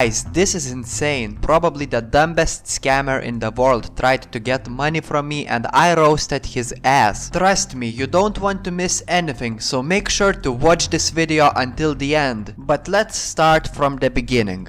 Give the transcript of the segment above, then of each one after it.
Guys, this is insane. Probably the dumbest scammer in the world tried to get money from me and I roasted his ass. Trust me, you don't want to miss anything, so make sure to watch this video until the end. But let's start from the beginning.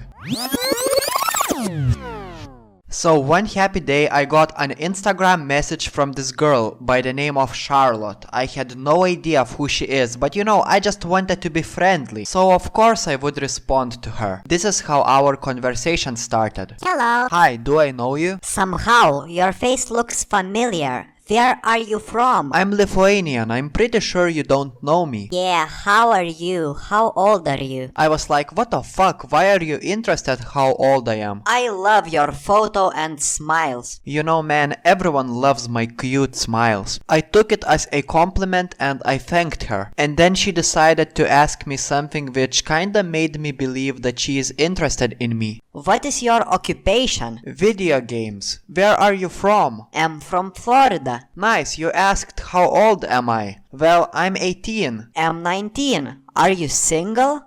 So one happy day I got an Instagram message from this girl by the name of Charlotte. I had no idea of who she is, but you know, I just wanted to be friendly. So of course I would respond to her. This is how our conversation started. Hello. Hi, do I know you? Somehow, your face looks familiar. Where are you from? I'm Lithuanian. I'm pretty sure you don't know me. Yeah, how are you? How old are you? I was like, what the fuck? Why are you interested how old I am? I love your photo and smiles. You know, man, everyone loves my cute smiles. I took it as a compliment and I thanked her. And then she decided to ask me something which kinda made me believe that she is interested in me. What is your occupation? Video games. Where are you from? I'm from Florida. Nice, you asked how old am I? Well, I'm 18. I'm 19. Are you single?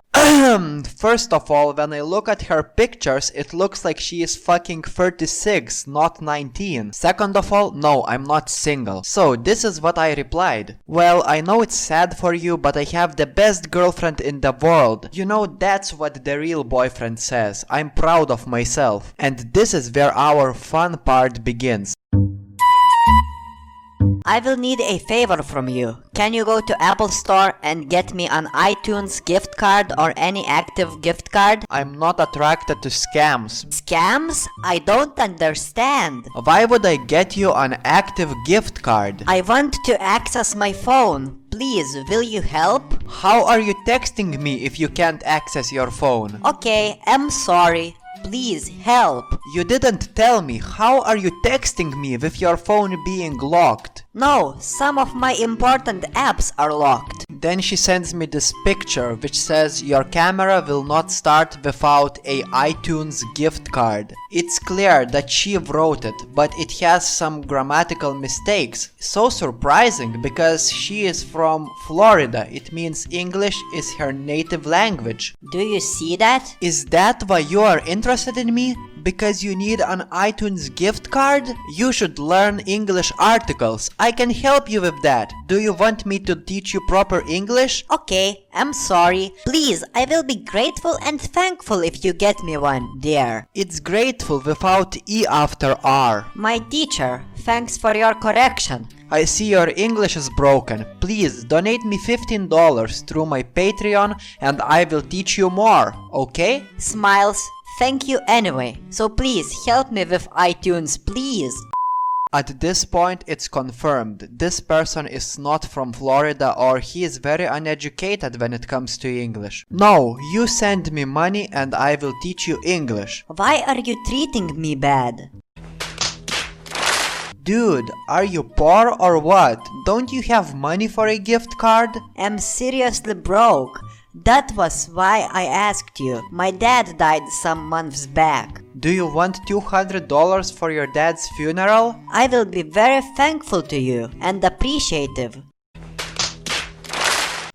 First of all, when I look at her pictures, it looks like she is fucking 36, not 19. Second of all, no, I'm not single. So, this is what I replied. Well, I know it's sad for you, but I have the best girlfriend in the world. You know, that's what the real boyfriend says. I'm proud of myself. And this is where our fun part begins. I will need a favor from you. Can you go to Apple Store and get me an iTunes gift card or any active gift card? I'm not attracted to scams. Scams? I don't understand. Why would I get you an active gift card? I want to access my phone. Please, will you help? How are you texting me if you can't access your phone? Okay, I'm sorry. Please help. You didn't tell me. How are you texting me with your phone being locked? No, some of my important apps are locked. Then she sends me this picture which says your camera will not start without a iTunes gift card. It's clear that she wrote it, but it has some grammatical mistakes. So surprising because she is from Florida. It means English is her native language. Do you see that? Is that why you are interested in me? Because you need an iTunes gift card? You should learn English articles. I can help you with that. Do you want me to teach you proper English? Okay, I'm sorry. Please, I will be grateful and thankful if you get me one, dear. It's grateful without E after R. My teacher, thanks for your correction. I see your English is broken. Please donate me $15 through my Patreon and I will teach you more, okay? Smiles, thank you anyway. So please help me with iTunes, please. At this point, it's confirmed. This person is not from Florida or he is very uneducated when it comes to English. No, you send me money and I will teach you English. Why are you treating me bad? Dude, are you poor or what? Don't you have money for a gift card? I'm seriously broke. That was why I asked you. My dad died some months back. Do you want $200 for your dad's funeral? I will be very thankful to you and appreciative.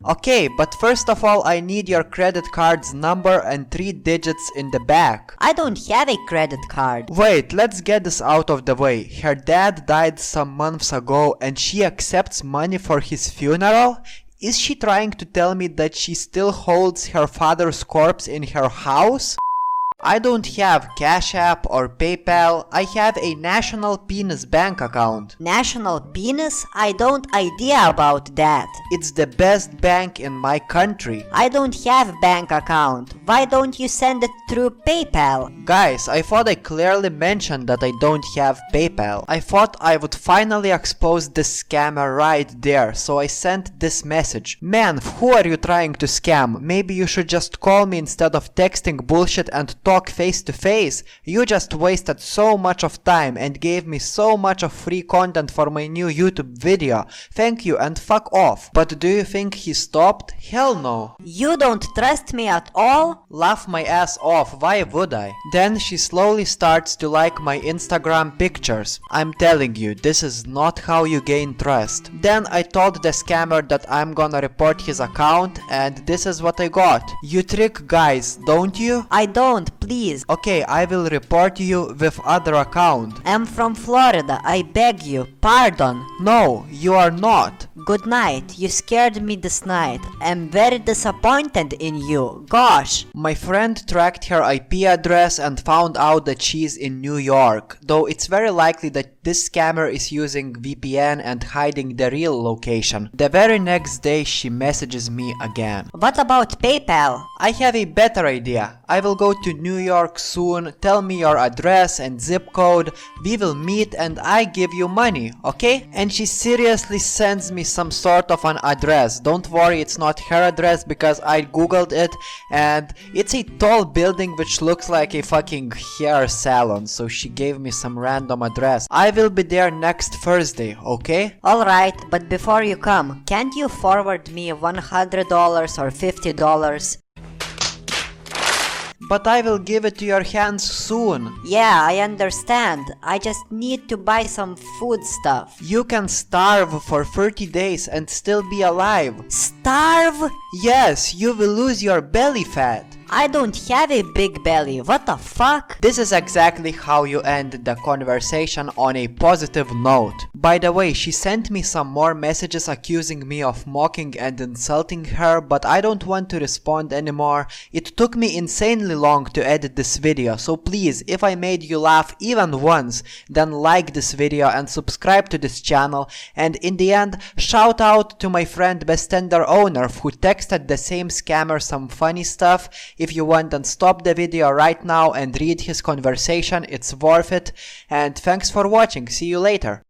Okay, but first of all, I need your credit card's number and three digits in the back. I don't have a credit card. Wait, let's get this out of the way. Her dad died some months ago and she accepts money for his funeral? Is she trying to tell me that she still holds her father's corpse in her house? I don't have Cash App or PayPal. I have a National Penis bank account. National penis? I don't idea about that. It's the best bank in my country. I don't have bank account. Why don't you send it through PayPal? Guys, I thought I clearly mentioned that I don't have PayPal. I thought I would finally expose this scammer right there, so I sent this message. Man, who are you trying to scam? Maybe you should just call me instead of texting bullshit and talk face to face. You just wasted so much of time and gave me so much of free content for my new YouTube video. Thank you and fuck off. But do you think he stopped? Hell no. You don't trust me at all? Laugh my ass off, why would I? Then she slowly starts to like my Instagram pictures. I'm telling you, this is not how you gain trust. Then I told the scammer that I'm gonna report his account and this is what I got. You trick guys, don't you? I don't. Please. Okay, I will report you with other account. I'm from Florida. I beg you. Pardon. No, you are not. Good night. You scared me this night. I'm very disappointed in you. Gosh. My friend tracked her IP address and found out that she's in New York, though it's very likely that this scammer is using VPN and hiding the real location. The very next day she messages me again. What about PayPal? I have a better idea. I will go to New York soon, tell me your address and zip code, we will meet and I give you money, okay? And she seriously sends me some sort of an address. Don't worry, it's not her address because I googled it and it's a tall building which looks like a fucking hair salon. So she gave me some random address. I will be there next Thursday, okay? Alright, but before you come, can't you forward me $100 or $50? But I will give it to your hands soon. Yeah, I understand. I just need to buy some food stuff. You can starve for 30 days and still be alive. Starve? Yes, you will lose your belly fat. I don't have a big belly. What the fuck? This is exactly how you end the conversation on a positive note. By the way, she sent me some more messages accusing me of mocking and insulting her, but I don't want to respond anymore. It took me insanely long to edit this video, so please, if I made you laugh even once, then like this video and subscribe to this channel. And in the end, shout out to my friend Bestender Owner who texted the same scammer some funny stuff. If you want then stop the video right now and read his conversation, it's worth it. And thanks for watching, see you later.